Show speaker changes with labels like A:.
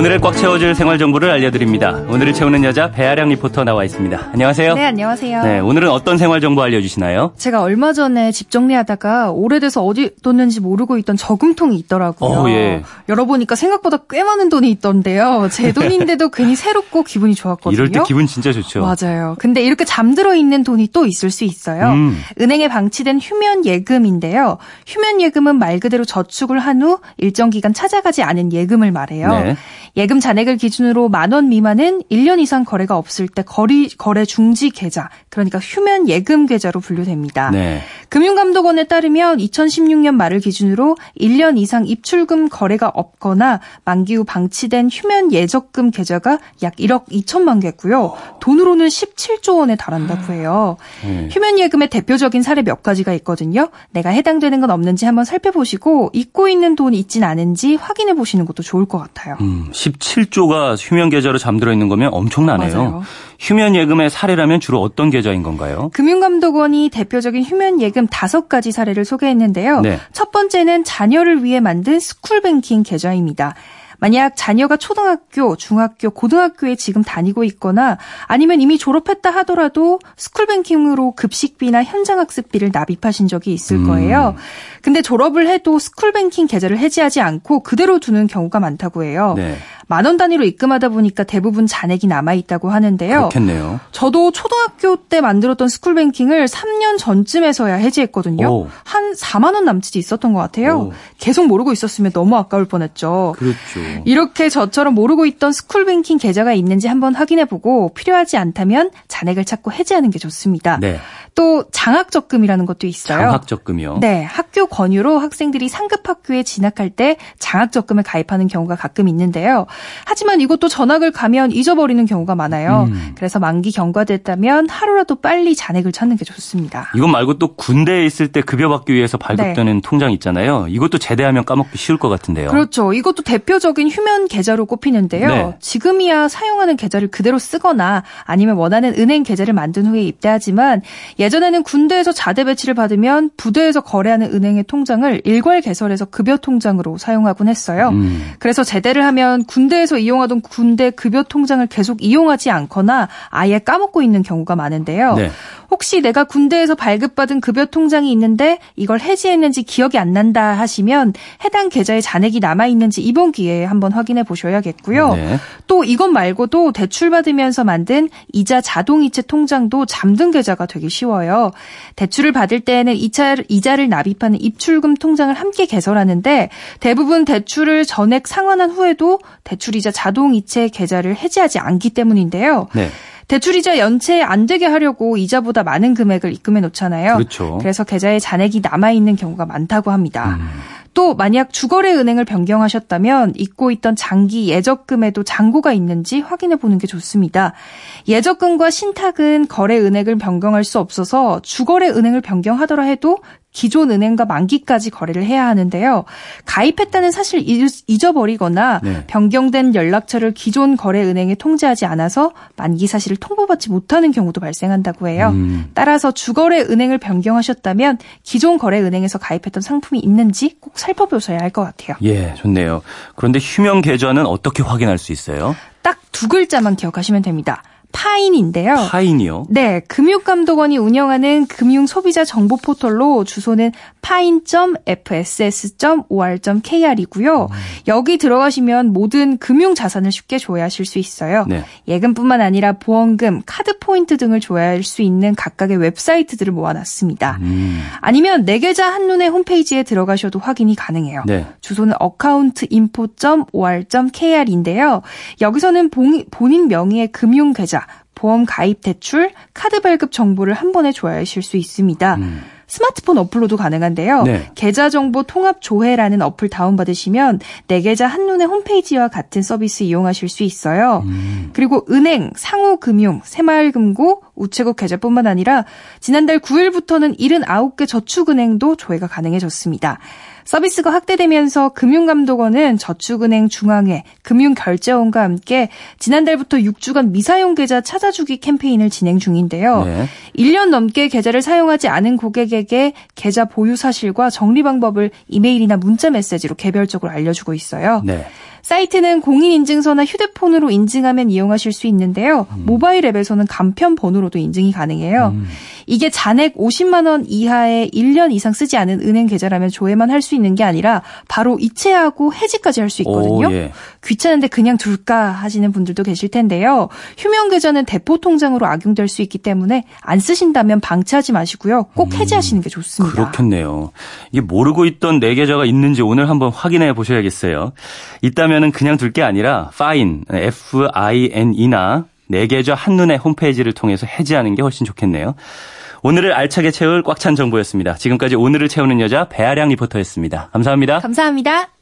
A: 오늘을 꽉 채워줄 생활 정보를 알려드립니다. 오늘을 채우는 여자 배아량 리포터 나와 있습니다. 안녕하세요.
B: 네, 안녕하세요.
A: 네, 오늘은 어떤 생활 정보 알려주시나요?
B: 제가 얼마 전에 집 정리하다가 오래돼서 어디 뒀는지 모르고 있던 저금통이 있더라고요.
A: 어, 예.
B: 열어보니까 생각보다 꽤 많은 돈이 있던데요. 제 돈인데도 괜히 새롭고 기분이 좋았거든요.
A: 이럴 때 기분 진짜 좋죠.
B: 맞아요. 근데 이렇게 잠들어 있는 돈이 또 있을 수 있어요.
A: 음.
B: 은행에 방치된 휴면 예금인데요. 휴면 예금은 말 그대로 저축을 한 후 일정 기간 찾아가지 않은 예금을 말해요.
A: 네.
B: 예금 잔액을 기준으로 만 원 미만은 1년 이상 거래가 없을 때 거리, 거래 중지 계좌, 그러니까 휴면 예금 계좌로 분류됩니다.
A: 네.
B: 금융감독원에 따르면 2016년 말을 기준으로 1년 이상 입출금 거래가 없거나 만기 후 방치된 휴면 예적금 계좌가 약 1억 2천만 개고요. 돈으로는 17조 원에 달한다고 해요.
A: 네.
B: 휴면 예금의 대표적인 사례 몇 가지가 있거든요. 내가 해당되는 건 없는지 한번 살펴보시고 잊고 있는 돈이 있진 않은지 확인해 보시는 것도 좋을 것 같아요.
A: 음, 17조가 휴면 계좌로 잠들어 있는 거면 엄청나네요.
B: 맞아요.
A: 휴면 예금의 사례라면 주로 어떤 계좌인 건가요?
B: 금융감독원이 대표적인 휴면 예금 다섯 가지 사례를 소개했는데요.
A: 네.
B: 첫 번째는 자녀를 위해 만든 school banking 계좌입니다. 만약 자녀가 초등학교, 중학교, 고등학교에 지금 다니고 있거나 아니면 이미 졸업했다 하더라도 school banking으로 급식비나 현장학습비를 납입하신 적이 있을
A: 음.
B: 거예요. 근데 졸업을 해도 school banking 계좌를 해지하지 않고 그대로 두는 경우가 많다고 해요.
A: 네.
B: 만 원 단위로 입금하다 보니까 대부분 잔액이 남아 있다고 하는데요.
A: 그렇겠네요.
B: 저도 초등학교 때 만들었던 school banking을 3년 전쯤에서야 해지했거든요.
A: 오.
B: 한 4만 원 남짓이 있었던 것 같아요.
A: 오.
B: 계속 모르고 있었으면 너무 아까울 뻔했죠.
A: 그렇죠.
B: 이렇게 저처럼 모르고 있던 school banking 계좌가 있는지 한번 확인해보고 필요하지 않다면 잔액을 찾고 해지하는 게 좋습니다.
A: 네.
B: 또 장학적금이라는 것도 있어요.
A: 장학적금이요.
B: 네, 학교 권유로 학생들이 상급 학교에 진학할 때 장학적금을 가입하는 경우가 가끔 있는데요. 하지만 이것도 전학을 가면 잊어버리는 경우가 많아요.
A: 음.
B: 그래서 만기 경과됐다면 하루라도 빨리 잔액을 찾는 게 좋습니다.
A: 이건 말고 또 군대에 있을 때 급여 받기 위해서 발급되는 통장 있잖아요. 이것도 제대하면 까먹기 쉬울 것 같은데요.
B: 그렇죠. 이것도 대표적인 휴면 계좌로 꼽히는데요.
A: 네.
B: 지금이야 사용하는 계좌를 그대로 쓰거나 아니면 원하는 은행 계좌를 만든 후에 입대하지만 예전에는 군대에서 자대 배치를 받으면 부대에서 거래하는 은행의 통장을 일괄 개설해서 급여 통장으로 사용하곤 했어요.
A: 음.
B: 그래서 제대를 하면 군 대에서 이용하던 군대 급여 통장을 계속 이용하지 않거나 아예 까먹고 있는 경우가 많은데요.
A: 네.
B: 혹시 내가 군대에서 발급받은 급여 통장이 있는데 이걸 해지했는지 기억이 안 난다 하시면 해당 계좌에 잔액이 남아 있는지 이번 기회에 한번 확인해 보셔야겠고요.
A: 네.
B: 또 이것 말고도 대출 받으면서 만든 이자 자동이체 통장도 잠든 계좌가 되기 쉬워요. 대출을 받을 때에는 이자, 이자를 납입하는 입출금 통장을 함께 개설하는데 대부분 대출을 전액 상환한 후에도 대출 이자 자동이체 계좌를 해지하지 않기 때문인데요.
A: 네.
B: 대출이자 연체 안 되게 하려고 이자보다 많은 금액을 입금해 놓잖아요.
A: 그렇죠.
B: 그래서 계좌에 잔액이 남아 있는 경우가 많다고 합니다.
A: 음.
B: 또 만약 주거래 은행을 변경하셨다면 잊고 있던 장기 예적금에도 잔고가 있는지 확인해 보는 게 좋습니다. 예적금과 신탁은 거래 은행을 변경할 수 없어서 주거래 은행을 변경하더라 해도 기존 은행과 만기까지 거래를 해야 하는데요. 가입했다는 사실 잊어버리거나
A: 네.
B: 변경된 연락처를 기존 거래 은행에 통지하지 않아서 만기 사실을 통보받지 못하는 경우도 발생한다고 해요.
A: 음.
B: 따라서 주거래 은행을 변경하셨다면 기존 거래 은행에서 가입했던 상품이 있는지 꼭 살펴보셔야 할 것 같아요.
A: 예, 좋네요. 그런데 휴면 계좌는 어떻게 확인할 수 있어요?
B: 딱 두 글자만 기억하시면 됩니다. 파인인데요.
A: 파인이요?
B: 네, 금융감독원이 운영하는 금융 소비자 정보 포털로 주소는 파인.fss.or.kr이고요. 여기 들어가시면 모든 금융 자산을 쉽게 조회하실 수 있어요.
A: 네.
B: 예금뿐만 아니라 보험금, 카드 포인트 등을 조회할 수 있는 각각의 웹사이트들을 모아놨습니다.
A: 음.
B: 아니면 내 계좌 한눈에 홈페이지에 들어가셔도 확인이 가능해요.
A: 네.
B: 주소는 accountinfo.or.kr인데요. 여기서는 본- 본인 명의의 금융 계좌, 보험 가입 대출, 카드 발급 정보를 한 번에 조회하실 수 있습니다.
A: 음.
B: 스마트폰 어플로도 가능한데요.
A: 네.
B: 계좌 정보 통합 조회라는 어플 다운받으시면 내 계좌 한눈에 홈페이지와 같은 서비스 이용하실 수 있어요.
A: 음.
B: 그리고 은행, 상호금융, 새마을금고, 우체국 계좌뿐만 아니라 지난달 9일부터는 79개 저축은행도 조회가 가능해졌습니다. 서비스가 확대되면서 금융감독원은 저축은행 중앙회, 금융결제원과 함께 지난달부터 6주간 미사용 계좌 찾아주기 캠페인을 진행 중인데요.
A: 네.
B: 1년 넘게 계좌를 사용하지 않은 고객에게 계좌 보유 사실과 정리 방법을 이메일이나 문자 메시지로 개별적으로 알려주고 있어요.
A: 네.
B: 사이트는 공인인증서나 휴대폰으로 인증하면 이용하실 수 있는데요. 음. 모바일 앱에서는 간편 번호로도 인증이 가능해요. 음. 이게 잔액 50만 원 이하의 1년 이상 쓰지 않은 은행 계좌라면 조회만 할 수 있는 게 아니라 바로 이체하고 해지까지 할 수 있거든요. 오, 예. 귀찮은데 그냥 둘까 하시는 분들도 계실 텐데요. 휴면 계좌는 대포 통장으로 악용될 수 있기 때문에 안 쓰신다면 방치하지 마시고요. 꼭 음, 해지하시는 게 좋습니다.
A: 그렇겠네요. 이게 모르고 있던 내 계좌가 있는지 오늘 한번 확인해 보셔야겠어요. 있다면은 그냥 둘 게 아니라 fine, F-I-N-E나 내 계좌 한눈에 홈페이지를 통해서 해지하는 게 훨씬 좋겠네요. 오늘을 알차게 채울 꽉 찬 정보였습니다. 지금까지 오늘을 채우는 여자 배아량 리포터였습니다. 감사합니다.
B: 감사합니다.